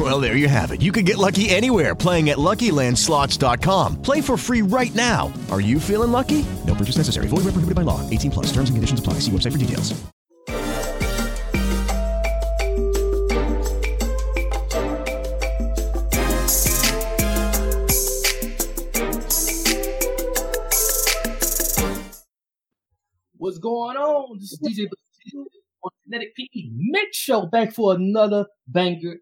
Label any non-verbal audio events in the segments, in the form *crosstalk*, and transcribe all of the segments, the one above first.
Well, there you have it. You can get lucky anywhere playing at LuckyLandSlots.com. Play for free right now. Are you feeling lucky? No purchase necessary. Void where prohibited by law. 18 plus. Terms and conditions apply. See website for details. What's going on? This is DJ on Kinetic P Mix Show back for another banger.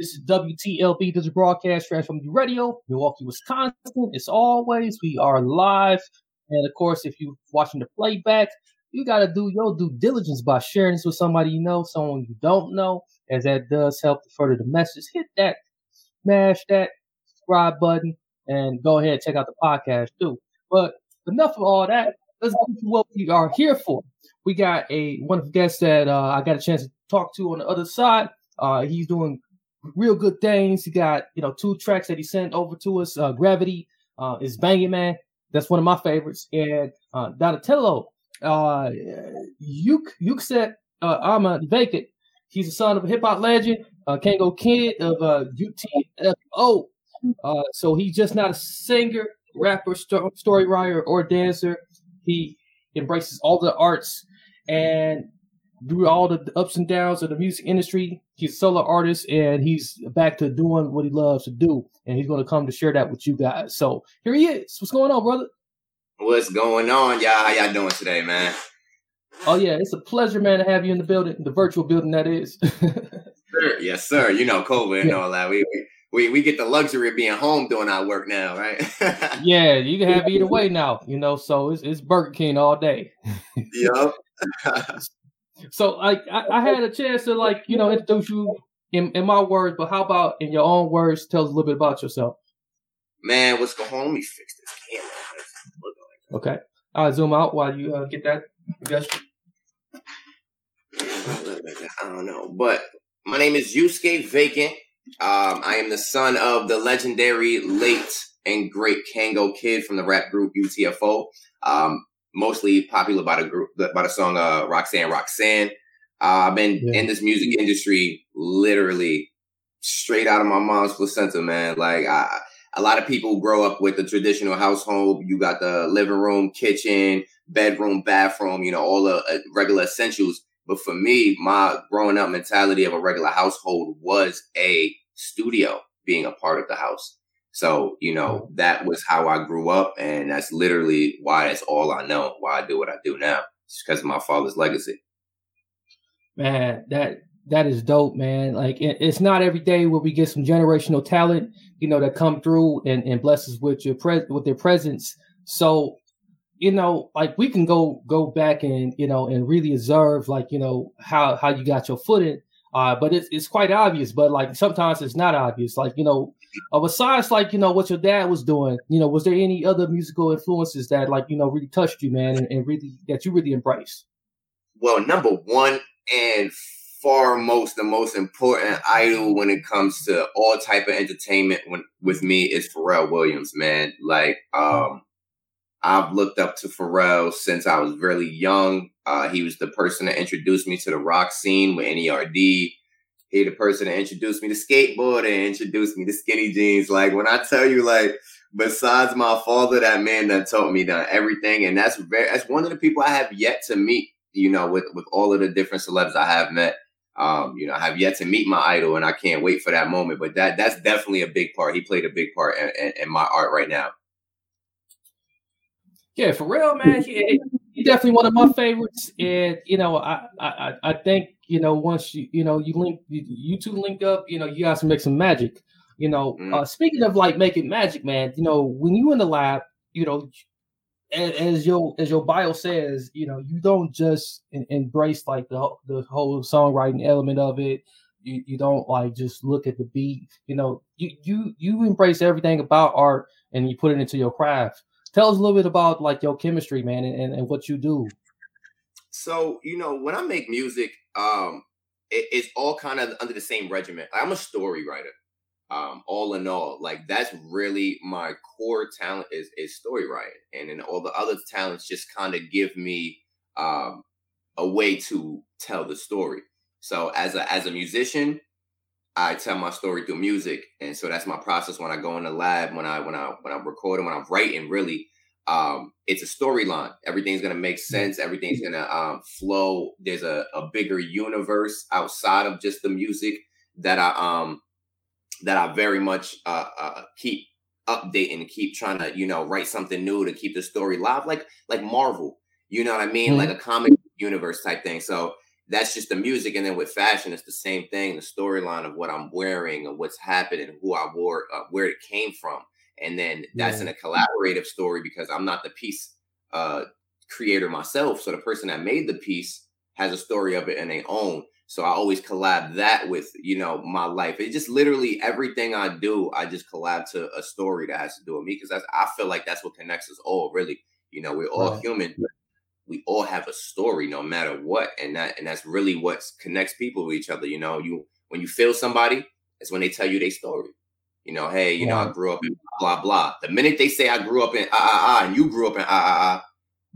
This is WTLB, is broadcast the radio, Milwaukee, Wisconsin. As always, we are live. And of course, if you're watching the playback, you got to do your due diligence by sharing this with somebody you know, someone you don't know, as that does help to further the message. Hit that, smash that subscribe button, and go ahead and check out the podcast too. But enough of all that. Let's get to what we are here for. We got a wonderful guest that uh, I got a chance to talk to on the other side. Uh, he's doing real good things. He got you know two tracks that he sent over to us. Uh, Gravity uh, is banging, man. That's one of my favorites. And uh, Donatello, uh, Yuk Yukset uh, Arma Vacant. He's the son of a hip hop legend, uh, Kangol Kid of uh, UTFO. Uh, so he's just not a singer, rapper, sto- story writer, or dancer. He embraces all the arts and through all the ups and downs of the music industry, he's a solo artist and he's back to doing what he loves to do. And he's going to come to share that with you guys. So here he is. What's going on, brother? What's going on, y'all? How y'all doing today, man? Oh yeah, it's a pleasure, man, to have you in the building, the virtual building that is. *laughs* sure. Yes, sir. You know, COVID and all that. We, we we we get the luxury of being home doing our work now, right? *laughs* yeah, you can have either way now, you know. So it's it's Burger King all day. yep. *laughs* so like I, I, had a chance to like you know introduce you in, in my words, but how about in your own words? Tell us a little bit about yourself. Man, what's going on? Let me fix this camera. Okay, I'll zoom out while you uh, get that. I don't know, but my name is Yusuke Vacant. Um, I am the son of the legendary, late, and great Kangol Kid from the rap group UTFO. Um, mostly popular by the group, by the song uh, Roxanne Roxanne. Uh, I've been yeah. in this music industry literally straight out of my mom's placenta, man. Like I, a lot of people grow up with the traditional household. You got the living room, kitchen, bedroom, bathroom, you know, all the uh, regular essentials. But for me, my growing up mentality of a regular household was a studio being a part of the house. So, you know, that was how I grew up. And that's literally why it's all I know, why I do what I do now. It's because of my father's legacy. Man, that that is dope, man. Like it, it's not every day where we get some generational talent, you know, that come through and, and bless us with your pres with their presence. So, you know, like we can go go back and you know and really observe, like you know how how you got your footing uh, but it's it's quite obvious. But like sometimes it's not obvious. Like you know, uh, besides like you know what your dad was doing, you know, was there any other musical influences that like you know really touched you, man, and, and really that you really embraced? Well, number one and foremost, the most important idol when it comes to all type of entertainment when, with me is Pharrell Williams, man. Like, um, I've looked up to Pharrell since I was really young. Uh, he was the person that introduced me to the rock scene with NERD. He the person that introduced me to skateboard and introduced me to skinny jeans. Like when I tell you, like besides my father, that man that taught me that everything, and that's very that's one of the people I have yet to meet. You know, with with all of the different celebs I have met, um, you know, I have yet to meet my idol, and I can't wait for that moment. But that that's definitely a big part. He played a big part in, in, in my art right now. Yeah, for real, man. He, he definitely one of my favorites, and you know, I, I, I think you know once you, you know, you link, you, you two link up, you know, you guys make some magic. You know, mm. uh, speaking of like making magic, man, you know, when you in the lab, you know, as, as your as your bio says, you know, you don't just in, embrace like the the whole songwriting element of it. You, you don't like just look at the beat. You know, you you you embrace everything about art and you put it into your craft tell us a little bit about like your chemistry, man, and, and, and what you do. So you know, when I make music, um, it, it's all kind of under the same regiment. I'm a story writer. Um, all in all, like that's really my core talent is is story writing, and then all the other talents just kind of give me um, a way to tell the story. So as a as a musician, I tell my story through music, and so that's my process when I go in the lab, when I when I when I'm recording, when I'm writing. Really, um, it's a storyline. Everything's gonna make sense. Everything's gonna um, flow. There's a, a bigger universe outside of just the music that I um that I very much uh, uh keep updating, keep trying to you know write something new to keep the story live, like like Marvel. You know what I mean? Mm-hmm. Like a comic universe type thing. So that's just the music. And then with fashion, it's the same thing. The storyline of what I'm wearing and what's happening, who I wore, uh, where it came from. And then that's yeah. in a collaborative story because I'm not the piece uh, creator myself. So the person that made the piece has a story of it and they own. So I always collab that with, you know, my life. It's just literally everything I do, I just collab to a story that has to do with me because that's I feel like that's what connects us all, really. You know, we're all right. human, we all have a story no matter what and that and that's really what connects people with each other you know you when you feel somebody it's when they tell you their story you know hey you yeah. know i grew up in blah blah the minute they say i grew up in ah ah ah and you grew up in ah ah ah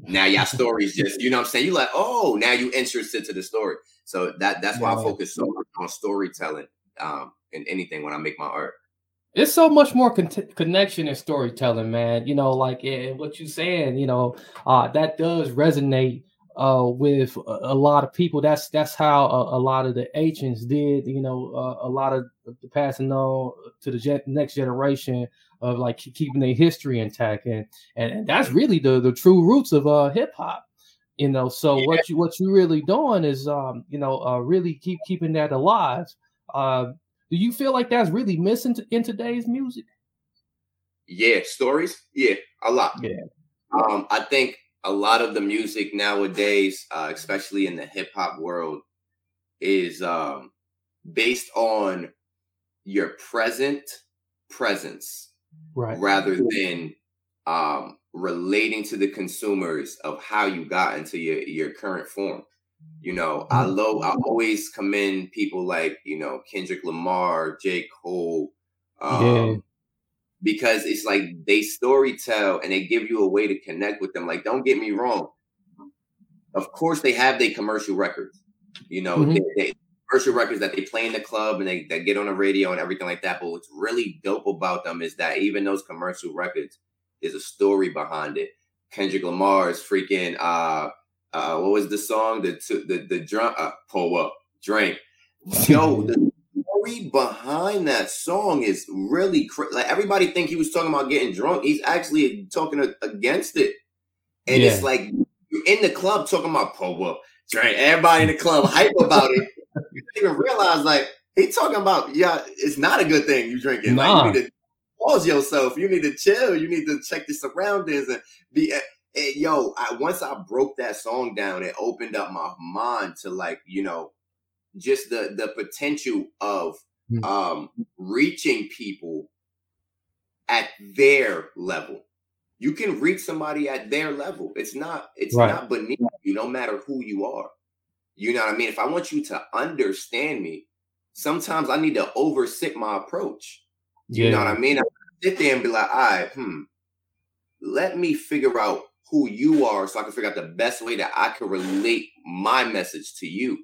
now your story's just you know what i'm saying you like oh now you interested to the story so that that's why yeah. i focus so much on storytelling um in anything when i make my art it's so much more con- connection and storytelling, man. You know, like and what you're saying, you know, uh, that does resonate uh, with a, lot of people. That's that's how a, a, lot of the ancients did. You know, uh, a lot of the passing on to the gen- next generation of like keeping their history intact, and and, that's really the the true roots of uh, hip hop. You know, so yeah. what you what you really doing is um, you know uh, really keep keeping that alive. Uh, do you feel like that's really missing in today's music? Yeah, stories. Yeah, a lot. Yeah. Um, I think a lot of the music nowadays, uh, especially in the hip hop world, is um, based on your present presence, right. rather than um, relating to the consumers of how you got into your your current form. You know, I mm-hmm. love, I always commend people like, you know, Kendrick Lamar, J. Cole, um, yeah. Because it's like they story tell and they give you a way to connect with them. Like, don't get me wrong. Of course, they have their commercial records, you know, mm-hmm. they, they, commercial records that they play in the club and they, they get on the radio and everything like that. But what's really dope about them is that even those commercial records, there's a story behind it. Kendrick Lamar is freaking, uh, uh, what was the song? The the the drunk uh, pull up drink. *laughs* Yo, the story behind that song is really cr- like everybody think he was talking about getting drunk. He's actually talking a- against it, and yeah. it's like in the club talking about pull up drink. Everybody in the club hype about it. you didn't even realize like he talking about yeah, it's not a good thing you drinking. Nah. Like you need to pause yourself. You need to chill. You need to check the surroundings and be and yo, I, once I broke that song down, it opened up my mind to like, you know, just the the potential of mm. um reaching people at their level. You can reach somebody at their level. It's not it's right. not beneath you, no matter who you are. You know what I mean? If I want you to understand me, sometimes I need to oversit my approach. You yeah. know what I mean? I sit there and be like, all right, hmm, let me figure out who you are so I can figure out the best way that I can relate my message to you.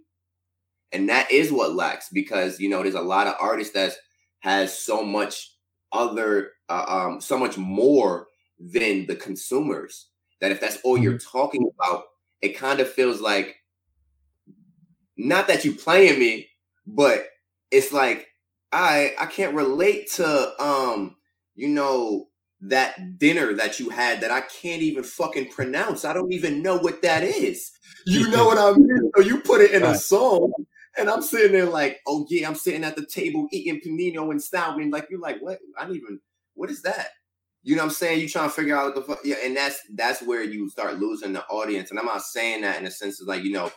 And that is what lacks because, you know, there's a lot of artists that has so much other, uh, um, so much more than the consumers that if that's all you're mm-hmm. talking about, it kind of feels like not that you playing me, but it's like I I can't relate to um you know that dinner that you had that I can't even fucking pronounce. I don't even know what that is. You know what I mean? So you put it in a song, and I'm sitting there like, oh yeah, I'm sitting at the table eating panino and stallion. Like you're like, what? I don't even. What is that? You know what I'm saying? you're trying to figure out what the fuck? Yeah, and that's that's where you start losing the audience. And I'm not saying that in a sense of like you know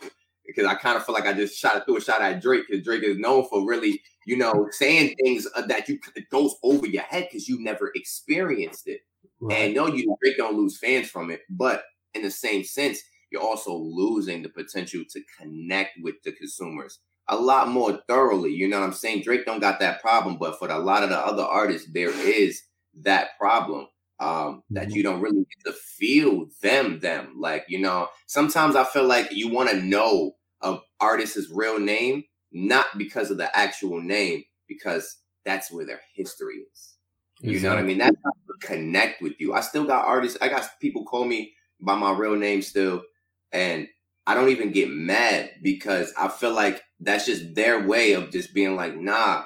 because I kind of feel like I just shot threw a shot at Drake because Drake is known for really, you know, saying things uh, that you it goes over your head because you never experienced it. Right. And no, you Drake don't lose fans from it, but in the same sense, you're also losing the potential to connect with the consumers a lot more thoroughly. You know what I'm saying? Drake don't got that problem, but for a lot of the other artists, there is that problem um, that mm-hmm. you don't really get to feel them. Them like you know. Sometimes I feel like you want to know a artist's real name, not because of the actual name, because that's where their history is. You exactly. know what I mean? That's how to connect with you. I still got artists. I got people call me by my real name still, and I don't even get mad because I feel like that's just their way of just being like, nah,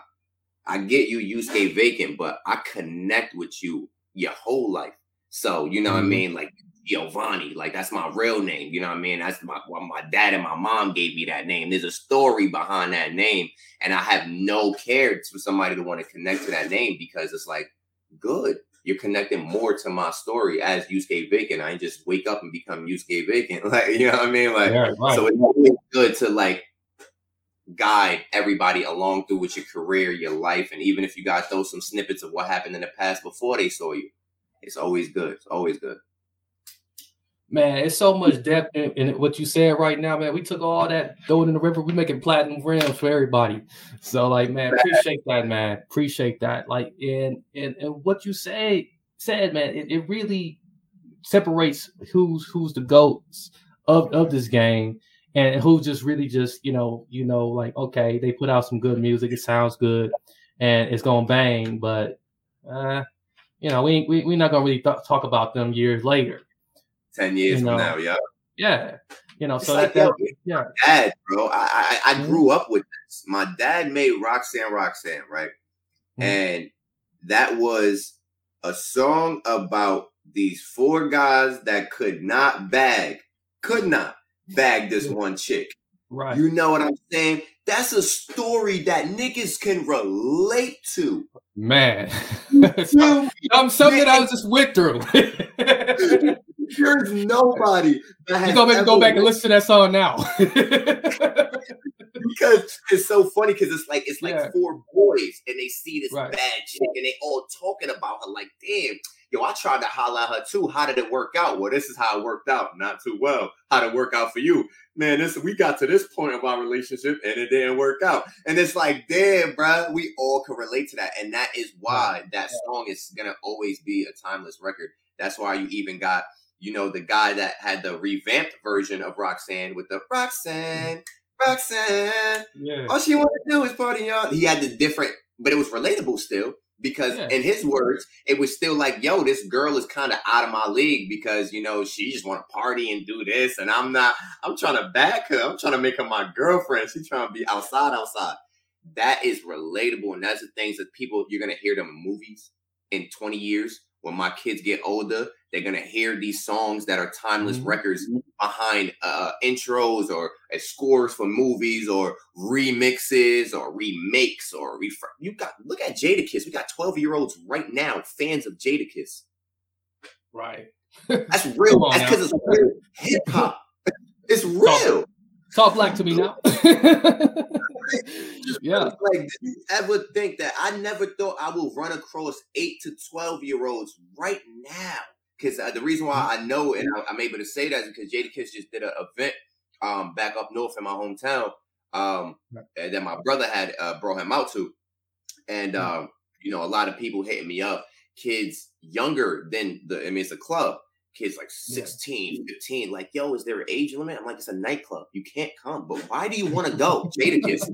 I get you, you stay vacant, but I connect with you your whole life. So, you know mm-hmm. what I mm-hmm. mean? Like Giovanni, like that's my real name. You know what I mean? That's my well, my dad and my mom gave me that name. There's a story behind that name, and I have no care for somebody to want to connect to that name because it's like good you're connecting more to my story as Yusuke Vacant. I just wake up and become Yusuke Vacant. *laughs* Like, you know what I mean? Like, yeah, right. so it's always good to like guide everybody along through with your career, your life, and even if you guys throw some snippets of what happened in the past before they saw you, it's always good. It's always good. Man, it's so much depth in, in, what you said right now, man. We took all that, throw it in the river. We making platinum rims for everybody. So, like, man, appreciate that, man. Appreciate that. Like, and and, and what you say said, man, it, it really separates who's who's the goats of of this game and who just really just you know you know like okay they put out some good music it sounds good and it's gonna bang but uh you know we we we're not gonna really th- talk about them years later 10 years you know, from now, yeah. Yeah. You know, it's so like, that, that, yeah. Dad, bro, I, I, I mm-hmm. grew up with this. My dad made Roxanne Roxanne, right? Mm-hmm. And that was a song about these four guys that could not bag, could not bag this one chick. Right. You know what I'm saying? That's a story that niggas can relate to. Man. I'm *laughs* something I was just went through. *laughs* There's nobody that has. You gonna go back and listen to that song now. *laughs* because it's so funny because it's like it's like yeah. four boys and they see this right. bad chick and they all talking about her like, damn, yo, I tried to holler at her too. How did it work out? Well, this is how it worked out. Not too well. How did it work out for you? Man, this we got to this point of our relationship and it didn't work out. And it's like, damn, bro, we all can relate to that. And that is why that song is gonna always be a timeless record. That's why you even got you know, the guy that had the revamped version of Roxanne with the Roxanne, Roxanne. Yeah. All she want to do is party on. He had the different, but it was relatable still because yeah. in his words, it was still like, yo, this girl is kind of out of my league because, you know, she just want to party and do this. And I'm not, I'm trying to back her. I'm trying to make her my girlfriend. She's trying to be outside, outside. That is relatable. And that's the things that people, you're going to hear them in movies in 20 years when my kids get older they're gonna hear these songs that are timeless mm-hmm. records behind uh, intros or uh, scores for movies or remixes or remakes or refer- you got look at Jadakiss. We got twelve year olds right now fans of Jadakiss. Right. That's *laughs* real. That's because it's real hip hop. *laughs* It's real. Talk, talk black to me now. *laughs* yeah. Like, did you ever think that I never thought I would run across eight to twelve year olds right now? Because uh, the reason why mm-hmm. I know and I, am able to say that is because Jadakiss just did an event um, back up north in my hometown um, that my brother had uh, brought him out to, and mm-hmm. um, you know a lot of people hitting me up, kids younger than the I mean it's a club, kids like 16, yeah. 15, like, yo, is there an age limit? I'm like, it's a nightclub. You can't come. But why do you *laughs* want to go? Jadakiss.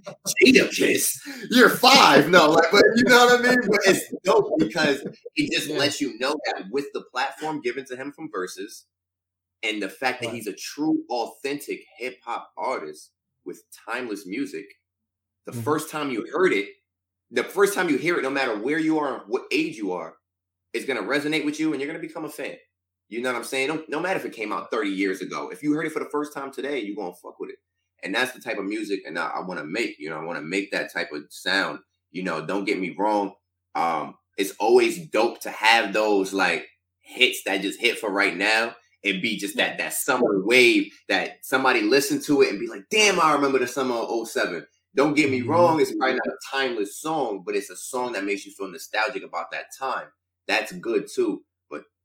Jadakiss. You're five. No, like, but you know what I mean? But it's dope because it just lets you know that with the platform given to him from Verzuz and the fact that he's a true, authentic hip hop artist with timeless music, the mm-hmm. first time you heard it, the first time you hear it, no matter where you are, what age you are, it's going to resonate with you and you're going to become a fan. You know what I'm saying? No, no matter if it came out 30 years ago. If you heard it for the first time today, you're gonna fuck with it. And that's the type of music and I, I want to make. You know, I want to make that type of sound. You know, don't get me wrong. Um, it's always dope to have those like hits that just hit for right now and be just that that summer wave that somebody listen to it and be like, damn, I remember the summer of 07. Don't get me mm-hmm. wrong, it's probably not a timeless song, but it's a song that makes you feel nostalgic about that time. That's good too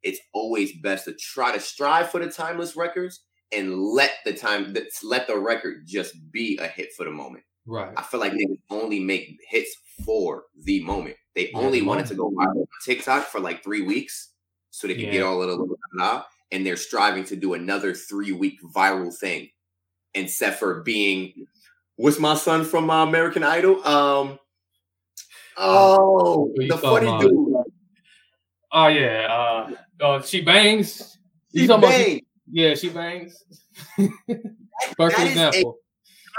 it's always best to try to strive for the timeless records and let the time let the record just be a hit for the moment. Right. I feel like they only make hits for the moment. They Yeah, only the wanted to go viral on TikTok for like three weeks so they could Yeah. get all of the blah, and they're striving to do another three week viral thing. Except for being, what's my son from uh, American Idol? Um, oh, Who you the funny dude. Oh yeah. Uh, uh she bangs. You He talking about she- yeah, she bangs. Perfect that is a- example.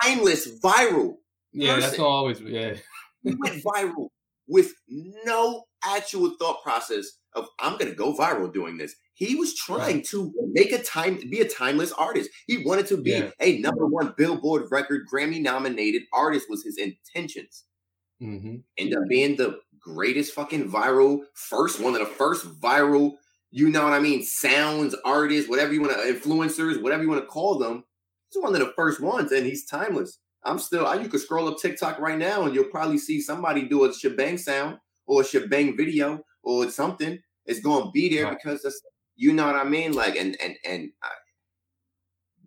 Timeless, viral. yeah, that's person. gonna always yeah. He went viral with no actual thought process of I'm gonna go viral doing this. He was trying to make a time be a timeless artist. He wanted to be Yeah. a number one Billboard record Grammy nominated artist was his intentions. Mm-hmm. End up being the greatest fucking viral, first one of the first viral, you know what I mean, sounds, artists, whatever you want to influencers, whatever you want to call them. He's one of the first ones, and he's timeless. I'm still, I- you could scroll up TikTok right now, and you'll probably see somebody do a shebang sound or a shebang video or something. It's going to be there Right. because that's, you know what I mean. Like, and and and I,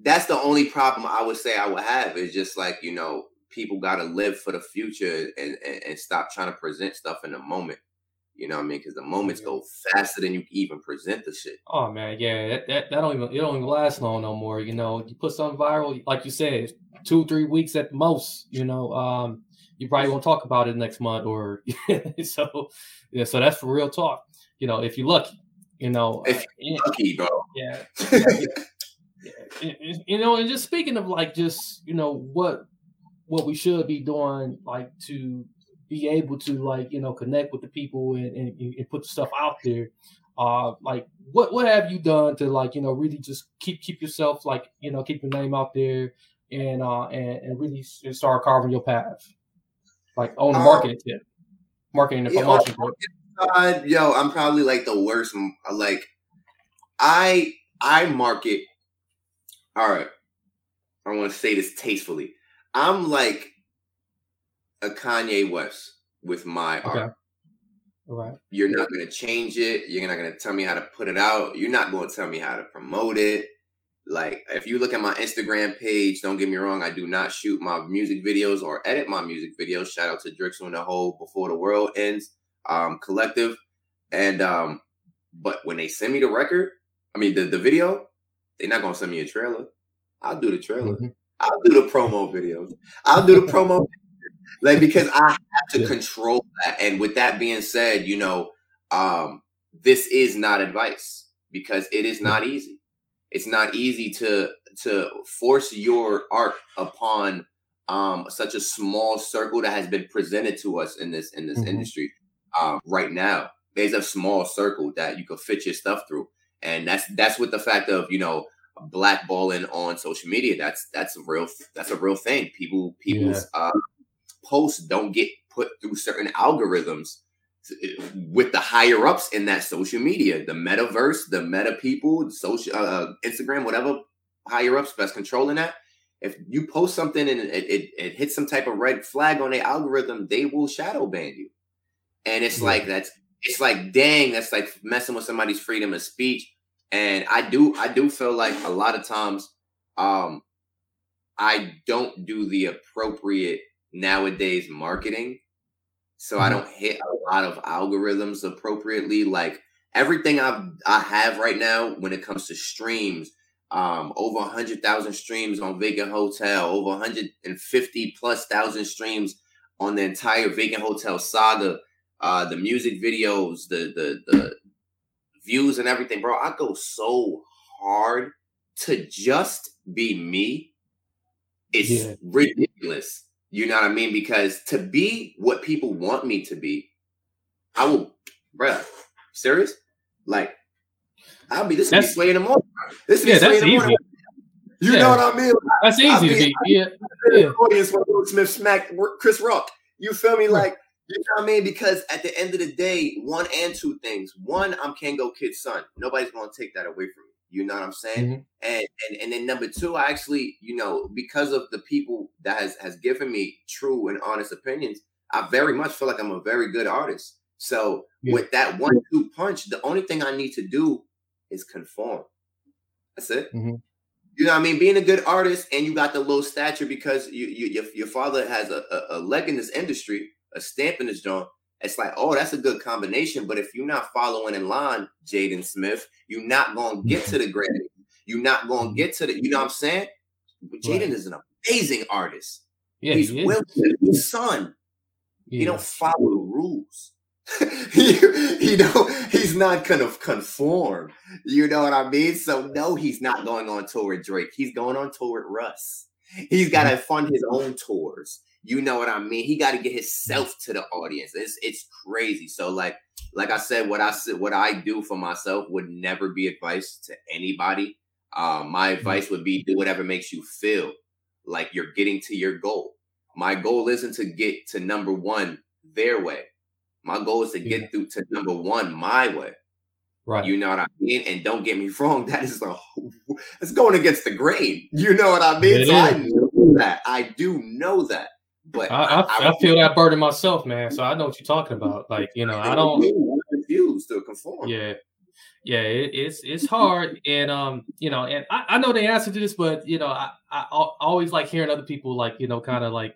that's the only problem I would say I would have is just like you know people got to live for the future and, and and stop trying to present stuff in the moment. You know what I mean? Because the moments Yeah. go faster than you can even present the shit. Oh man, yeah, that, that that don't even it don't even last long no more. You know, you put something viral, like you said, two three weeks at most. You know, um, you probably won't talk about it next month or *laughs* so. Yeah, so that's for real talk. You know, if you're lucky, you know, If uh, yeah, Lucky, bro. *laughs* yeah, yeah, and- you know, and just speaking of like just you know what what we should be doing, like to be able to like you know connect with the people and, and, and put the stuff out there. Uh, like what what have you done to like you know really just keep keep yourself like you know keep your name out there and uh and, and really start carving your path, like on the Um, marketing tip, marketing and promotion. Uh, yo, I'm probably like the worst. Like, I I market. All right, I want to say this tastefully. I'm like a Kanye West with my Okay. art. Right. You're not going to change it. You're not going to tell me how to put it out. You're not going to tell me how to promote it. Like, if you look at my Instagram page, don't get me wrong, I do not shoot my music videos or edit my music videos. Shout out to Drixel and the whole Before the World Ends um, collective. And, um, but when they send me the record, I mean, the, the video, they're not going to send me a trailer. I'll do the trailer. Mhm. I'll do the promo videos. I'll do the *laughs* promo like because I have to control that. And with that being said, you know, um, this is not advice because it is not easy. It's not easy to to force your art upon um such a small circle that has been presented to us in this in this Mhm. industry um right now. There's a small circle that you could fit your stuff through. And that's that's with the fact of, you know, blackballing on social media. That's that's a real that's a real thing. People people's uh posts don't get put through certain algorithms with the higher ups in that social media, the metaverse, the meta people, social uh, Instagram, whatever higher ups best controlling that. If you post something and it, it, it hits some type of red flag on their algorithm, they will shadow ban you. And it's like that's it's like dang, that's like messing with somebody's freedom of speech. And I do I do feel like a lot of times um I don't do the appropriate nowadays marketing. So I Mhm. don't hit a lot of algorithms appropriately. Like everything I've I have right now when it comes to streams, um, over a hundred thousand streams on Vacant Hotel, over 150 plus thousand streams on the entire Vacant Hotel saga, uh, the music videos, the the the views and everything, bro. I go so hard to just be me. It's Yeah. ridiculous. You know what I mean? Because to be what people want me to be, I will, bruh, serious? Like, I'll be this will be That's- sway in the morning. This Yeah, be sway that's in the easy. morning. You Yeah. know what I mean? That's I'll easy to be- be. Yeah. Yeah. audience when Will Smith smacked Chris Rock. You feel me? Like, you know what I mean? Because at the end of the day, one and two things. One, I'm Kangol Kid's son. Nobody's gonna take that away from me. You know what I'm saying? Mhm. And, and and then number two, I actually, you know, because of the people that has has given me true and honest opinions, I very much feel like I'm a very good artist. So Yeah. with that one two punch, the only thing I need to do is conform. That's it. Mhm. You know what I mean? Being a good artist and you got the low stature because you, you your, your father has a, a, a leg in this industry, a stamp in this joint. It's like, oh, that's a good combination. But if you're not following in line, Jaden Smith, you're not gonna get to the *laughs* Grammy. You're not gonna get to the, you know what I'm saying? Jaden Right. is an amazing artist. Yeah, He's he is. Wilson's son. He don't follow the rules. *laughs* he, he don't he's not gonna conform. You know what I mean? So no, he's not going on tour with Drake. He's going on tour with Russ. He's got to mm-hmm. fund his own tours. You know what I mean? He got to get himself to the audience. It's it's crazy. So like like I said, what I said, what I do for myself would never be advice to anybody. Um, my advice would be do whatever makes you feel like you're getting to your goal. My goal isn't to get to number one their way. My goal is to get through to number one my way. Right. You know what I mean? And don't get me *laughs* wrong, that is a it's going against the grain. You know what I mean? So I know that. I do know that. But I, I, I feel that burden myself, man. So I know what you're talking about. Like, you know, *laughs* I don't. refuse to conform. Yeah, yeah, it, it's it's hard, and um, you know, and I, I know the answer to this, but you know, I, I al- always like hearing other people like you know, kind of like.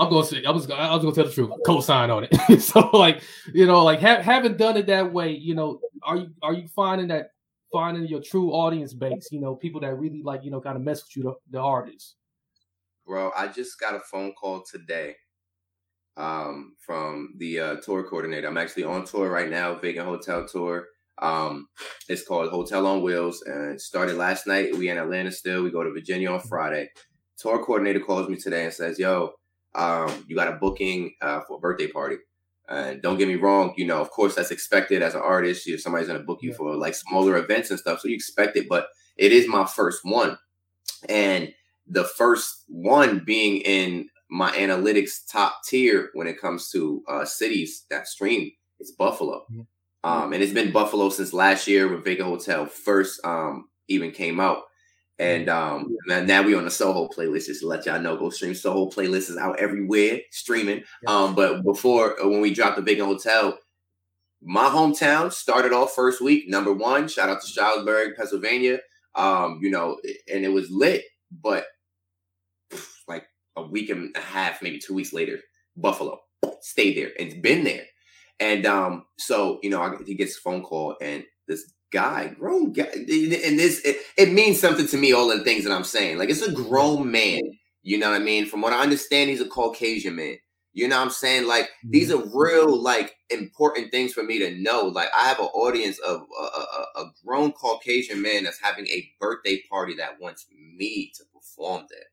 I'm going to say I was I was going to tell the truth, co-sign on it. *laughs* so like you know, like ha- having done it that way, you know, are you are you finding that finding your true audience base? You know, people that really like you know, kind of mess with you, the, the artists. Bro, I just got a phone call today um, from the uh, tour coordinator. I'm actually on tour right now, Vacant Hotel Tour. Um, it's called Hotel on Wheels and it started last night. We in Atlanta still. We go to Virginia on Friday. Tour coordinator calls me today and says, Yo, um, you got a booking uh, for a birthday party. And don't get me wrong, you know, of course, that's expected as an artist. If somebody's going to book you for like smaller events and stuff, so you expect it, but it is my first one. And the first one being in my analytics top tier when it comes to uh, cities that stream is Buffalo. Mhm. Um, and it's been Buffalo since last year when Vacant Hotel first um, even came out. And um, now, now we on the Soho playlist. Just to let y'all know, go stream Soho playlist is out everywhere streaming. Um, but before uh, when we dropped the Vacant Hotel, my hometown started off first week number one. Shout out to Stroudsburg, Pennsylvania. Um, you know, and it was lit, but a week and a half, maybe two weeks later, Buffalo stayed there and it's been there. And um, so you know, I, he gets a phone call, and this guy, grown guy, and this it, it means something to me. All the things that I'm saying, like it's a grown man. You know what I mean? From what I understand, he's a Caucasian man. You know what I'm saying? Like these are real, like important things for me to know. Like I have an audience of a, a, a grown Caucasian man that's having a birthday party that wants me to perform there.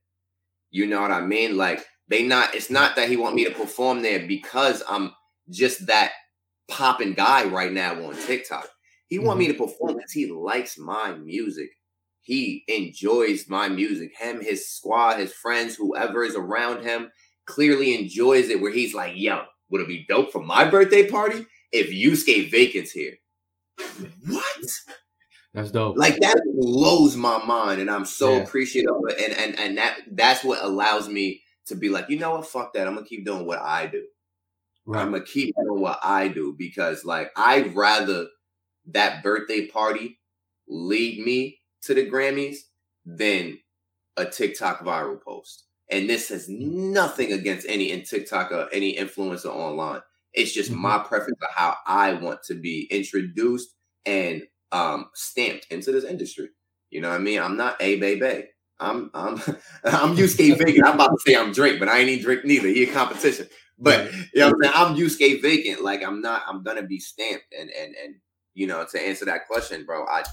You know what I mean? Like they not. It's not that he want me to perform there because I'm just that popping guy right now on TikTok. He want me mm-hmm. to perform because he likes my music. He enjoys my music. Him, his squad, his friends, whoever is around him, clearly enjoys it. Where he's like, "Yo, would it be dope for my birthday party if you skate Vacant's here?" What? That's dope. like that blows my mind and i'm so Yeah. appreciative of it and and and that that's what allows me to be like you know what fuck that i'm gonna keep doing what i do right. i'm gonna keep doing what i do because like i'd rather that birthday party lead me to the grammys than a tiktok viral post and this has nothing against any in tiktok or any influencer online it's just Mhm. my preference of how i want to be introduced and um stamped into this industry. You know what I mean? I'm not a baby. I'm I'm *laughs* I'm Yusuke *laughs* Vacant. I'm about to say I'm Drake, but I ain't even Drake neither. He a competition. But you know what I'm saying? I'm Yusuke Vacant. Like I'm not, I'm gonna be stamped. And and and you know, to answer that question, bro, I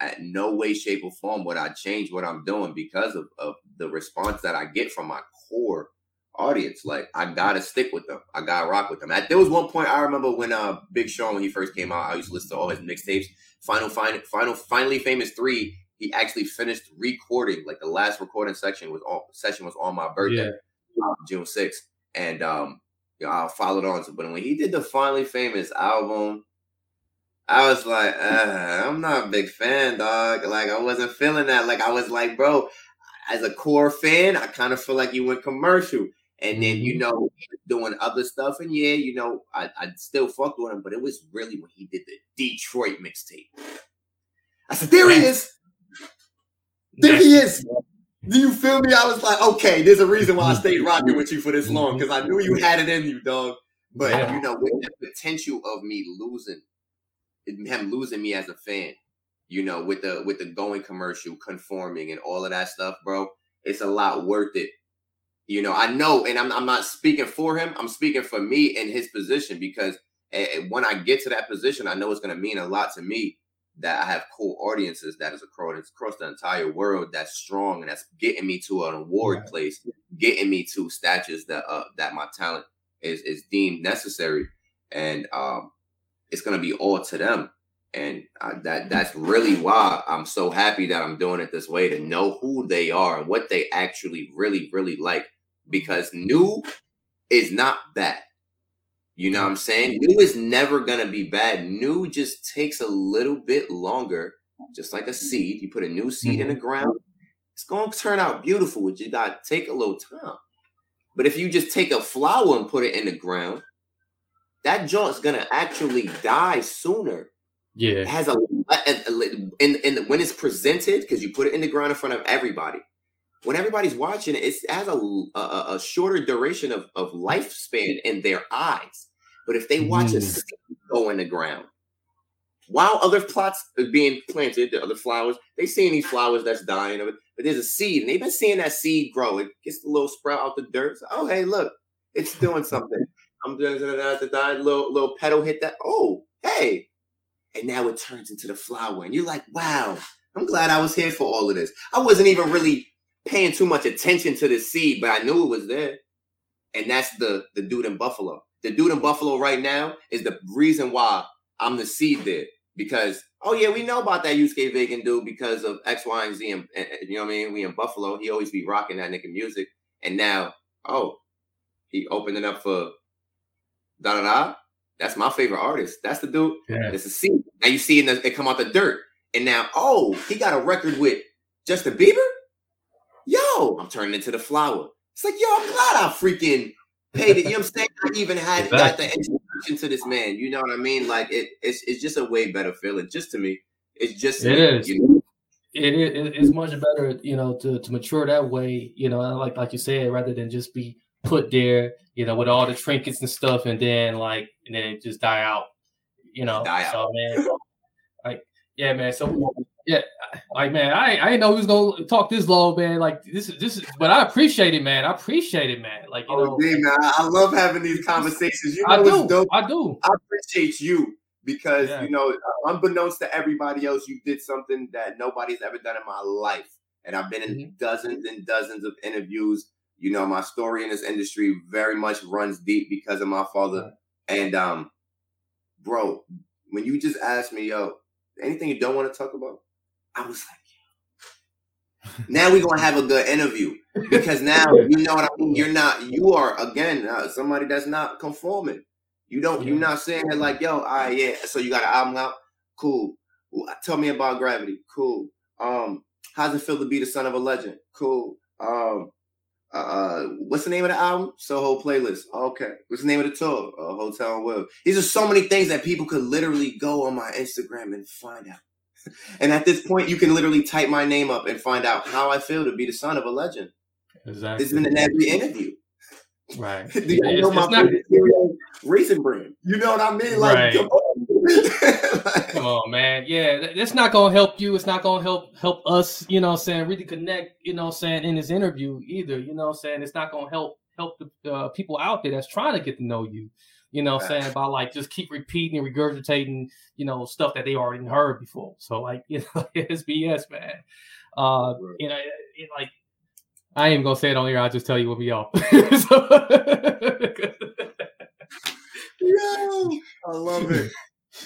at no way, shape, or form would I change what I'm doing because of, of the response that I get from my core audience. Like I gotta stick with them. I gotta rock with them. At, there was one point I remember when uh Big Sean when he first came out, I used to listen to all his mixtapes. Final, final, final, finally famous three. He actually finished recording. Like the last recording section was all session was on my birthday, um, June sixth, and um, you know, I followed on to. But when he did the finally famous album. I was like, uh, I'm not a big fan, dog. Like, I wasn't feeling that. Like, I was like, bro, as a core fan, I kind of feel like you went commercial. And then, you mm-hmm. know, doing other stuff. And yeah, you know, I, I still fucked with him, but it was really when he did the Detroit mixtape. I said, there he is. There he is. Do you feel me? I was like, okay, there's a reason why I mm-hmm. stayed rocking with you for this long because I knew you mm-hmm. had it in you, dog. But you know, with the potential of me losing, him losing me as a fan, you know, with the with the going commercial, conforming, and all of that stuff, bro, it's a lot worth it. You know, I know, and I'm I'm not speaking for him. I'm speaking for me in his position because when I get to that position, I know it's going to mean a lot to me that I have cool audiences that is across across the entire world that's strong and that's getting me to an award Right. place, getting me to statues that uh that my talent is is deemed necessary, and um, it's gonna be all to them. And uh, that that's really why I'm so happy that I'm doing it this way to know who they are and what they actually really really like. Because new is not bad. You know what I'm saying? New is never gonna be bad. New just takes a little bit longer, just like a seed. You put a new seed in the mm-hmm. ground, it's gonna turn out beautiful. but You gotta take a little time. But if you just take a flower and put it in the ground, that joint's gonna actually die sooner. It Yeah. has a, a, a- in, in when it's presented because you put it in the ground in front of everybody. When everybody's watching it, it's, it has a, a a shorter duration of, of lifespan in their eyes. But if they watch a Mm. seed go in the ground, while other plots are being planted, the other flowers, they seeing these flowers that's dying of it, but there's a seed, and they've been seeing that seed grow. It gets a little sprout out the dirt. So, oh, hey, look, it's doing something. I'm doing that little little petal hit that. Oh, hey, and now it turns into the flower, and you're like, wow, I'm glad I was here for all of this. I wasn't even really paying too much attention to the seed, but I knew it was there. And that's the the dude in Buffalo. The dude in Buffalo right now is the reason why I'm the seed there. Because oh yeah, we know about that Yusuke Vacant dude because of X, Y, and Z. And, and- you know what I mean? We in Buffalo. He always be rocking that nigga music. And now, oh, he opened it up for da da da. That's my favorite artist. That's the dude. Yeah. It's a seed. Now you see it, it come out the dirt. And now, oh, he got a record with Justin Bieber? Yo, I'm turning into the flower. It's like, yo, I'm glad I freaking paid it. You know what I'm saying? I even had got the introduction to this man. You know what I mean? Like it, it's it's just a way better feeling. Just to me, it's just It is. You know? it, it it's much better, you know, to, to mature that way, you know, like like you said, rather than just be put there, you know, with all the trinkets and stuff, and then like and then just die out, you know. Die out. So man, like yeah, man. So yeah, like man, I I know he was gonna talk this long, man. Like this is this is, but I appreciate it, man. I appreciate it, man. Like you know, Oh, man, I love having these conversations. You know, I do, dope. I do. I appreciate you because Yeah. you know, unbeknownst to everybody else, you did something that nobody's ever done in my life, and I've been in Mhm. dozens and dozens of interviews. You know, my story in this industry very much runs deep because of my father. And um, bro, when you just asked me, yo, anything you don't want to talk about, I was like, now we're gonna have a good interview because now *laughs* you know what I mean. You're not, you are again uh, somebody that's not conforming. You don't, you're not saying it like, yo, all right, yeah. So you got an album out, cool. Tell me about Gravity, cool. Um, how's it feel to be the son of a legend? Cool. Um, uh, what's the name of the album? Soho Playlist. Okay. What's the name of the tour? Uh, Hotel and Will. These are so many things that people could literally go on my Instagram and find out. *laughs* and at this point, you can literally type my name up and find out how I feel to be the son of a legend. Exactly. It's been in every interview. right. *laughs* Do you It's- know my not- favorite cereal? You know what I mean? Like, Right. come on. Like, *laughs* Come on, man. Yeah, th- it's not gonna help you. It's not gonna help help us, you know what I'm saying, really connect, you know what I'm saying, in this interview either. You know what I'm saying? It's not gonna help help the uh, people out there that's trying to get to know you. You know what I'm saying? About like just keep repeating and regurgitating, you know, stuff that they already heard before. So like, *laughs* you know, it's BS, man. Uh you know, it, like I ain't even gonna say it on here, I'll just tell you what we all. *laughs* yo, I love it.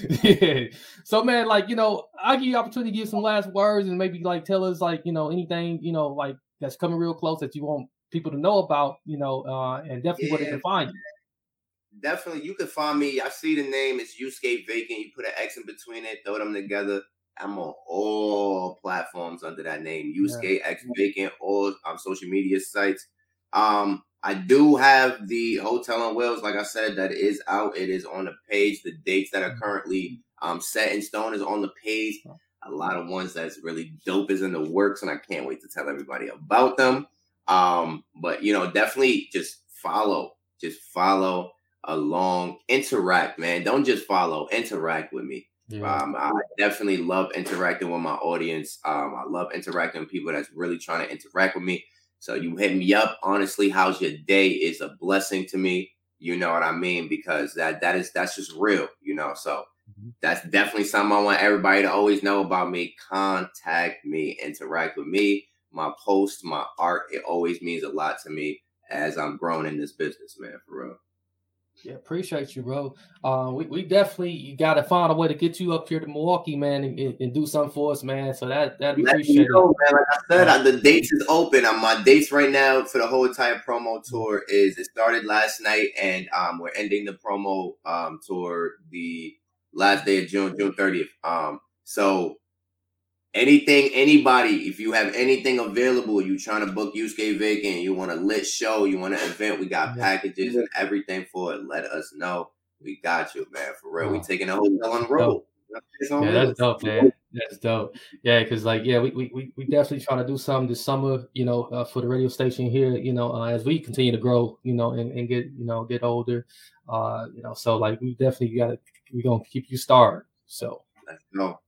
*laughs* yeah. So man, like you know, I'll give you opportunity to give some last words and maybe like tell us like you know anything you know like that's coming real close that you want people to know about, you know, uh, and definitely where they Yeah. can find you. Definitely, you can find me. I see the name. It's Yusuke Vacant. You put an X in between it, throw them together. I'm on all platforms under that name. Yusuke X Vacant, all um, social media sites. Um, I do have the Hotel on Wheels, like I said, that is out. It is on the page. The dates that are currently um set in stone is on the page. a lot of ones that's really dope is in the works, and I can't wait to tell everybody about them. Um, but you know, definitely just follow, just follow along, interact, man. Don't just follow, interact with me. Yeah. Um, I definitely love interacting with my audience. Um, I love interacting with people that's really trying to interact with me. So you hit me up. Honestly, how's your day is a blessing to me. You know what I mean? Because that that is that's just real, you know. So mm-hmm. that's definitely something I want everybody to always know about me. Contact me, interact with me. My post, my art, it always means a lot to me as I'm growing in this business, man, for real. Yeah, appreciate you, bro. Uh, we, we definitely got to find a way to get you up here to Milwaukee, man, and, and do something for us, man. So that that appreciate you know. Man. Like I said, uh, the dates is open. Um, my dates right now for the whole entire promo tour is it started last night, and um, we're ending the promo um tour the last day of June, June thirtieth. Um, so anything, anybody, if you have anything available, you trying to book Yusuke Vacant, you want a lit show, you want an event, we got packages and everything for it. Let us know. We got you, man. For real. We taking a hotel on the road. Yeah, that's dope, man. That's dope. Yeah, because like, yeah, we, we we definitely trying to do something this summer, you know, uh, for the radio station here, you know, uh, as we continue to grow, you know, and, and get, you know, get older, uh, you know, so like we definitely got to, we gonna keep you started. So let's go.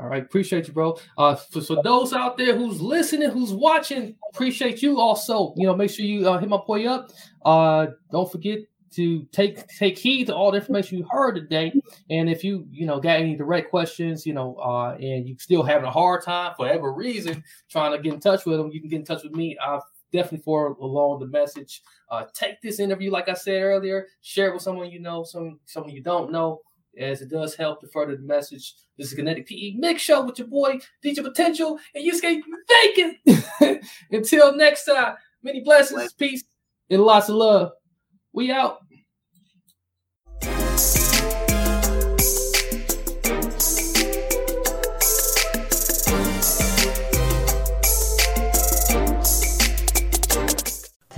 All right, appreciate you, bro. Uh, for, for those out there who's listening, who's watching, appreciate you also. You know, make sure you uh, hit my boy up. Uh, don't forget to take take heed to all the information you heard today. And if you you know got any direct questions, you know, uh, and you still having a hard time for whatever reason trying to get in touch with them, you can get in touch with me. I've definitely forward along the message. Uh, take this interview, like I said earlier, share it with someone you know, some someone you don't know as it does help to further the message. This is Kinetic PE Mix Show with your boy DJ Potential and you skate vacant. *laughs* Until next time, many blessings, peace, and lots of love. We out.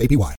APY.